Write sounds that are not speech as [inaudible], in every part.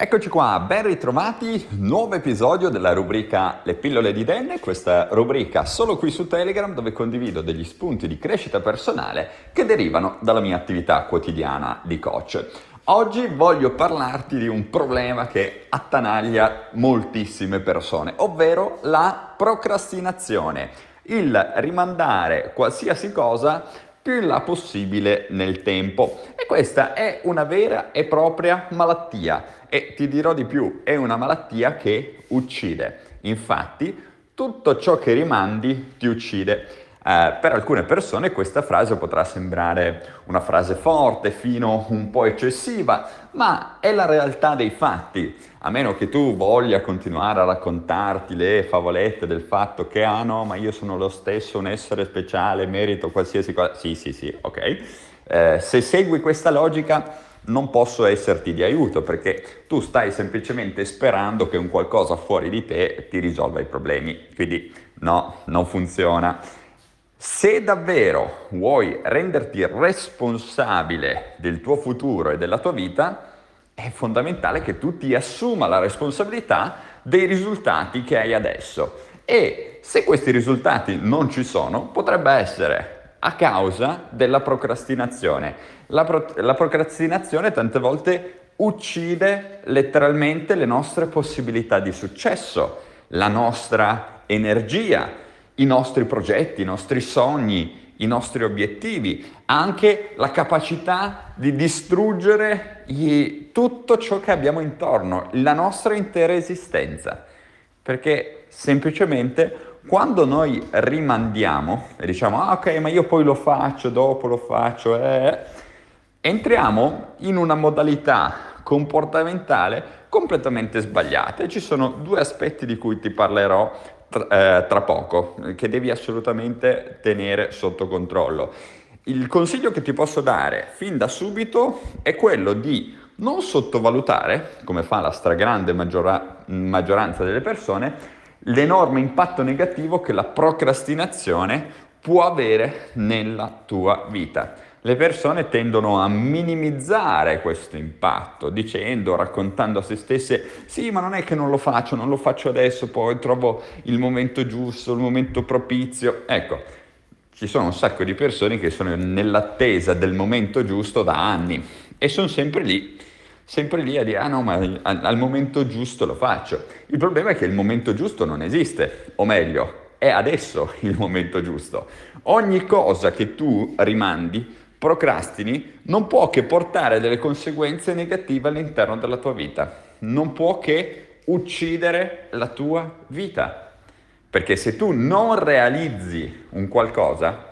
Eccoci qua, ben ritrovati, nuovo episodio della rubrica Le pillole di Dan, questa rubrica solo qui su Telegram dove condivido degli spunti di crescita personale che derivano dalla mia attività quotidiana di coach. Oggi voglio parlarti di un problema che attanaglia moltissime persone, ovvero la procrastinazione, il rimandare qualsiasi cosa più in là possibile nel tempo. E questa è una vera e propria malattia e ti dirò di più, è una malattia che uccide. Infatti, tutto ciò che rimandi ti uccide. Eh, per alcune persone questa frase potrà sembrare una frase forte, fino un po' eccessiva, ma è la realtà dei fatti. A meno che tu voglia continuare a raccontarti le favolette del fatto che, ah no, ma io sono lo stesso, un essere speciale, merito qualsiasi cosa. Sì, sì, sì, ok. Eh, se segui questa logica non posso esserti di aiuto perché tu stai semplicemente sperando che un qualcosa fuori di te ti risolva i problemi. Quindi no, non funziona. Se davvero vuoi renderti responsabile del tuo futuro e della tua vita, è fondamentale che tu ti assuma la responsabilità dei risultati che hai adesso. E se questi risultati non ci sono, potrebbe essere a causa della procrastinazione. La, pro- la procrastinazione tante volte uccide letteralmente le nostre possibilità di successo, la nostra energia, i nostri progetti, i nostri sogni, i nostri obiettivi, anche la capacità di distruggere gli, tutto ciò che abbiamo intorno, la nostra intera esistenza. Perché semplicemente quando noi rimandiamo e diciamo, ah ok, ma io poi lo faccio, dopo lo faccio, eh, entriamo in una modalità comportamentale completamente sbagliata e ci sono due aspetti di cui ti parlerò tra, eh, tra poco, che devi assolutamente tenere sotto controllo. Il consiglio che ti posso dare fin da subito è quello di non sottovalutare, come fa la stragrande maggiora- maggioranza delle persone, l'enorme impatto negativo che la procrastinazione può avere nella tua vita. Le persone tendono a minimizzare questo impatto dicendo, raccontando a se stesse, sì ma non è che non lo faccio, non lo faccio adesso, poi trovo il momento giusto, il momento propizio. Ecco, ci sono un sacco di persone che sono nell'attesa del momento giusto da anni e sono sempre lì sempre lì a dire ah no ma al, momento giusto lo faccio. Il problema è che il momento giusto non esiste, o meglio, è adesso il momento giusto. Ogni cosa che tu rimandi, procrastini, non può che portare delle conseguenze negative all'interno della tua vita. Non può che uccidere la tua vita. Perché se tu non realizzi un qualcosa,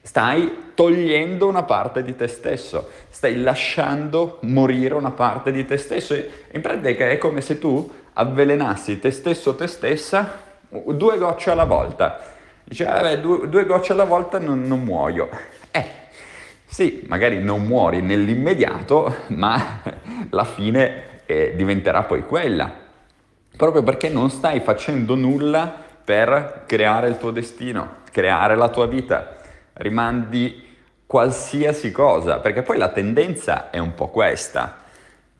stai togliendo una parte di te stesso, stai lasciando morire una parte di te stesso. In pratica è come se tu avvelenassi te stesso te stessa due gocce alla volta. Dice, vabbè, due, due, gocce alla volta non, non muoio. Sì, magari non muori nell'immediato, ma [laughs] la fine eh, diventerà poi quella. Proprio perché non stai facendo nulla per creare il tuo destino, creare la tua vita rimandi qualsiasi cosa, perché poi la tendenza è un po' questa.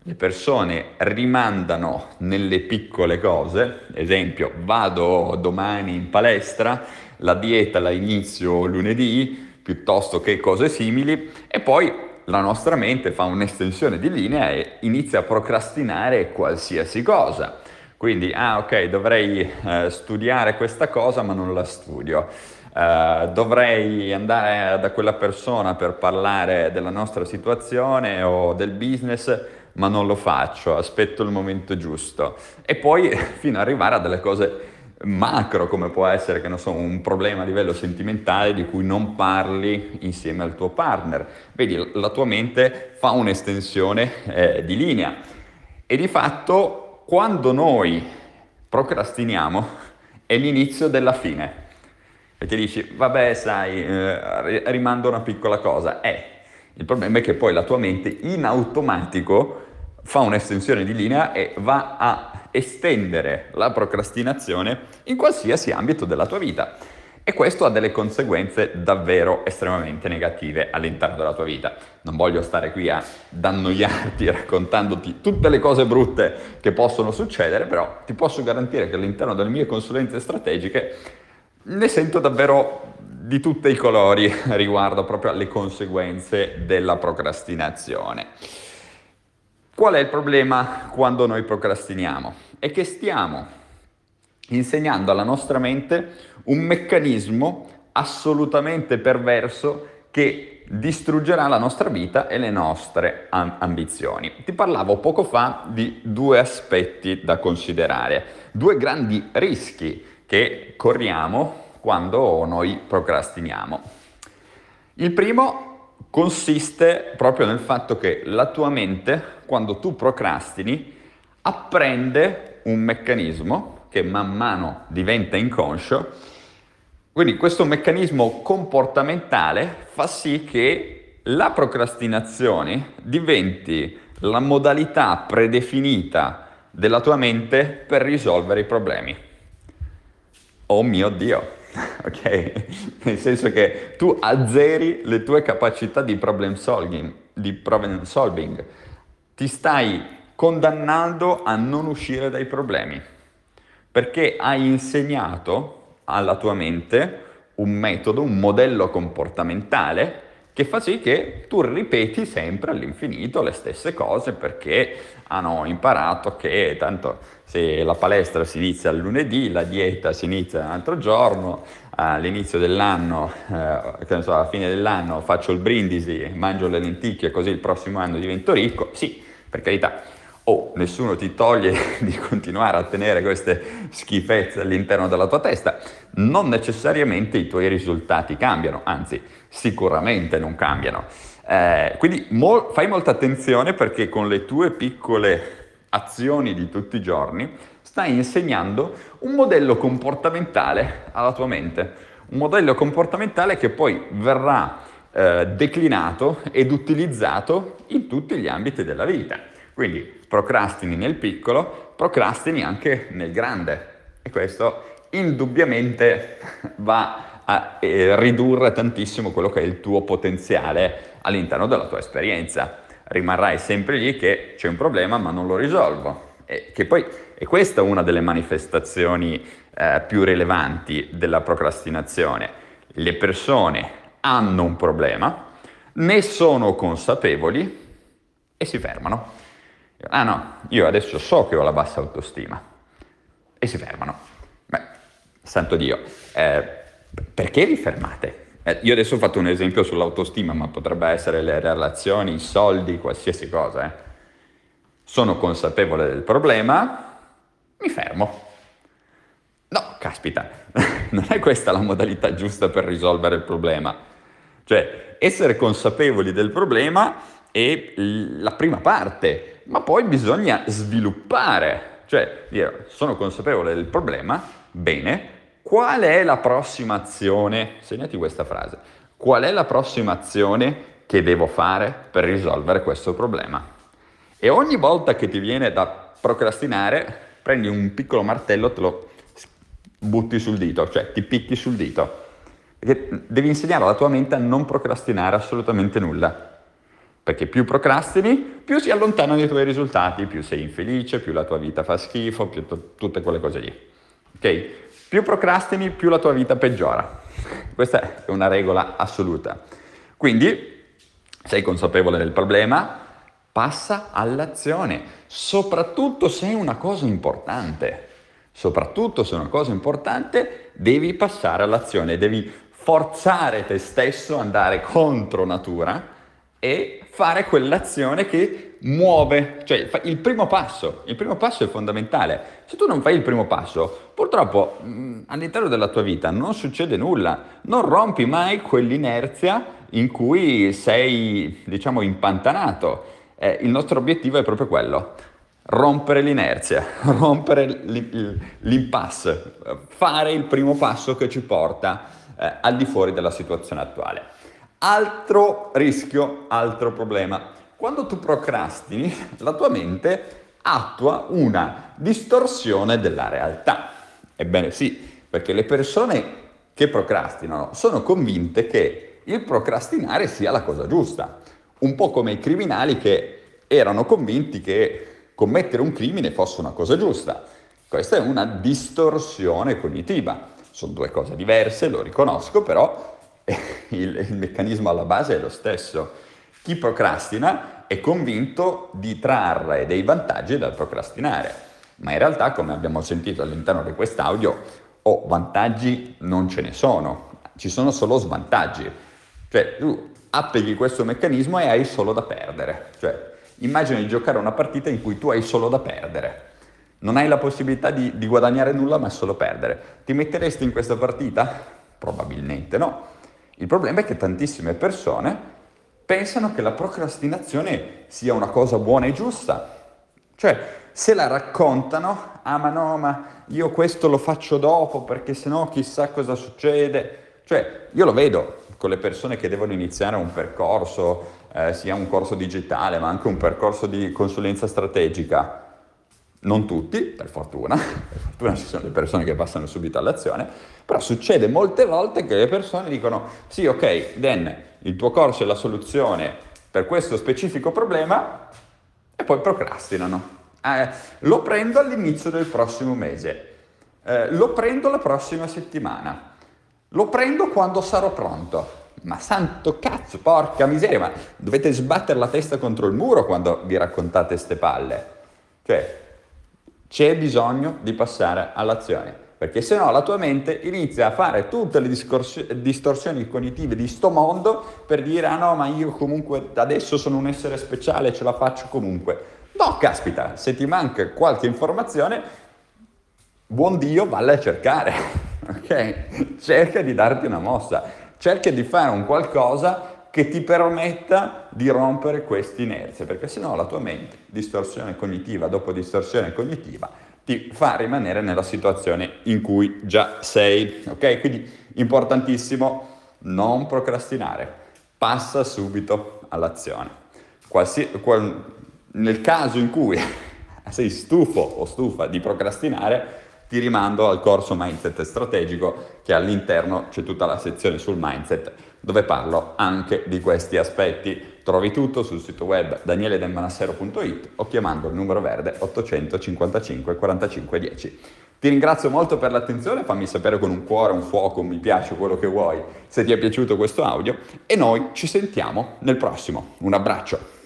Le persone rimandano nelle piccole cose, esempio vado domani in palestra, la dieta la inizio lunedì, piuttosto che cose simili, e poi la nostra mente fa un'estensione di linea e inizia a procrastinare qualsiasi cosa. Quindi, ah ok, dovrei eh, studiare questa cosa ma non la studio Uh, dovrei andare da quella persona per parlare della nostra situazione o del business, ma non lo faccio, aspetto il momento giusto. E poi [laughs] fino ad arrivare a delle cose macro, come può essere, che non so, un problema a livello sentimentale di cui non parli insieme al tuo partner. Vedi, la tua mente fa un'estensione eh, di linea. E di fatto, quando noi procrastiniamo, è l'inizio della fine ti dici, vabbè, sai, eh, rimando una piccola cosa. Eh, il problema è che poi la tua mente in automatico fa un'estensione di linea e va a estendere la procrastinazione in qualsiasi ambito della tua vita. E questo ha delle conseguenze davvero estremamente negative all'interno della tua vita. Non voglio stare qui a annoiarti [laughs] raccontandoti tutte le cose brutte che possono succedere, però ti posso garantire che all'interno delle mie consulenze strategiche ne sento davvero di tutti i colori [laughs] riguardo proprio alle conseguenze della procrastinazione. Qual è il problema quando noi procrastiniamo? È che stiamo insegnando alla nostra mente un meccanismo assolutamente perverso che distruggerà la nostra vita e le nostre ambizioni. Ti parlavo poco fa di due aspetti da considerare, due grandi rischi che corriamo quando noi procrastiniamo. Il primo consiste proprio nel fatto che la tua mente, quando tu procrastini, apprende un meccanismo che man mano diventa inconscio. Quindi questo meccanismo comportamentale fa sì che la procrastinazione diventi la modalità predefinita della tua mente per risolvere i problemi. Oh mio Dio, [laughs] ok? Nel senso che tu azzeri le tue capacità di problem solving, di problem solving. Ti stai condannando a non uscire dai problemi perché hai insegnato alla tua mente un metodo, un modello comportamentale che fa sì che tu ripeti sempre all'infinito le stesse cose perché hanno imparato che tanto se la palestra si inizia il lunedì, la dieta si inizia un altro giorno, all'inizio dell'anno, eh, so, alla fine dell'anno faccio il brindisi, mangio le lenticchie così il prossimo anno divento ricco, sì, per carità, o nessuno ti toglie [laughs] di continuare a tenere queste schifezze all'interno della tua testa, non necessariamente i tuoi risultati cambiano, anzi sicuramente non cambiano. Eh, quindi mo- fai molta attenzione perché con le tue piccole azioni di tutti i giorni stai insegnando un modello comportamentale alla tua mente, un modello comportamentale che poi verrà eh, declinato ed utilizzato in tutti gli ambiti della vita. Quindi procrastini nel piccolo, procrastini anche nel grande e questo indubbiamente [laughs] va a eh, ridurre tantissimo quello che è il tuo potenziale all'interno della tua esperienza. Rimarrai sempre lì che c'è un problema ma non lo risolvo. E che poi è questa una delle manifestazioni eh, più rilevanti della procrastinazione. Le persone hanno un problema, ne sono consapevoli e si fermano. Ah no, io adesso so che ho la bassa autostima. E si fermano. Beh, santo Dio, eh, perché vi fermate? Eh, io adesso ho fatto un esempio sull'autostima, ma potrebbe essere le relazioni, i soldi, qualsiasi cosa. Eh. Sono consapevole del problema, mi fermo. No, caspita, [laughs] non è questa la modalità giusta per risolvere il problema. Cioè, essere consapevoli del problema è la prima parte, ma poi bisogna sviluppare, cioè dire sono consapevole del problema, bene, qual è la prossima azione? Segnati questa frase. Qual è la prossima azione che devo fare per risolvere questo problema? E ogni volta che ti viene da procrastinare, prendi un piccolo martello, te lo butti sul dito, cioè ti picchi sul dito. Perché devi insegnare alla tua mente a non procrastinare assolutamente nulla. Perché più procrastini, più si allontanano i tuoi risultati, più sei infelice, più la tua vita fa schifo, più t- tutte quelle cose lì. Ok? Più procrastini, più la tua vita peggiora. [laughs] Questa è una regola assoluta. Quindi, sei consapevole del problema, passa all'azione, soprattutto se è una cosa importante. Soprattutto se è una cosa importante, devi passare all'azione, devi forzare te stesso, andare contro natura e fare quell'azione che muove, cioè il primo passo, il primo passo è fondamentale. Se tu non fai il primo passo, purtroppo mh, all'interno della tua vita non succede nulla, non rompi mai quell'inerzia in cui sei, diciamo, impantanato. Eh, il nostro obiettivo è proprio quello, rompere l'inerzia, [laughs] rompere l'impasse, fare il primo passo che ci porta eh, al di fuori della situazione attuale. Altro rischio, altro problema. Quando tu procrastini, la tua mente attua una distorsione della realtà. Ebbene sì, perché le persone che procrastinano sono convinte che il procrastinare sia la cosa giusta, un po' come i criminali che erano convinti che commettere un crimine fosse una cosa giusta. Questa è una distorsione cognitiva. Sono due cose diverse, lo riconosco, però il, il meccanismo alla base è lo stesso. Chi procrastina è convinto di trarre dei vantaggi dal procrastinare, ma in realtà, come abbiamo sentito all'interno di quest'audio, oh, vantaggi non ce ne sono, ci sono solo svantaggi. Cioè, tu applichi questo meccanismo e hai solo da perdere. Cioè, immagina di giocare una partita in cui tu hai solo da perdere. Non hai la possibilità di, di guadagnare nulla, ma solo perdere. Ti metteresti in questa partita? Probabilmente no. Il problema è che tantissime persone pensano che la procrastinazione sia una cosa buona e giusta. Cioè, se la raccontano, ah ma no, ma io questo lo faccio dopo perché sennò chissà cosa succede. Cioè, io lo vedo con le persone che devono iniziare un percorso, eh, sia un corso digitale, ma anche un percorso di consulenza strategica. Non tutti, per fortuna, [laughs] per fortuna ci sono le persone che passano subito all'azione, però succede molte volte che le persone dicono sì, ok, Dan, il tuo corso è la soluzione per questo specifico problema e poi procrastinano. Eh, lo prendo all'inizio del prossimo mese, eh, lo prendo la prossima settimana, lo prendo quando sarò pronto. Ma santo cazzo, porca miseria, ma dovete sbattere la testa contro il muro quando vi raccontate ste palle. Cioè, c'è bisogno di passare all'azione, perché se no la tua mente inizia a fare tutte le distorsioni cognitive di sto mondo per dire ah no, ma io comunque adesso sono un essere speciale, ce la faccio comunque. No, caspita, se ti manca qualche informazione, buon Dio, valle a cercare, [laughs] ok? Cerca di darti una mossa cerca di fare un qualcosa che ti permetta di rompere queste inerzie, perché sennò la tua mente, distorsione cognitiva dopo distorsione cognitiva, ti fa rimanere nella situazione in cui già sei. Ok? Quindi importantissimo non procrastinare, passa subito all'azione. Qualsi, qual, nel caso in cui [laughs] sei stufo o stufa di procrastinare, ti rimando al corso Mindset Strategico che all'interno c'è tutta la sezione sul mindset dove parlo anche di questi aspetti. Trovi tutto sul sito web danieledemmanassero.it o chiamando il numero verde 855 45 10. Ti ringrazio molto per l'attenzione, fammi sapere con un cuore, un fuoco, un mi piace, quello che vuoi, se ti è piaciuto questo audio e noi ci sentiamo nel prossimo. Un abbraccio!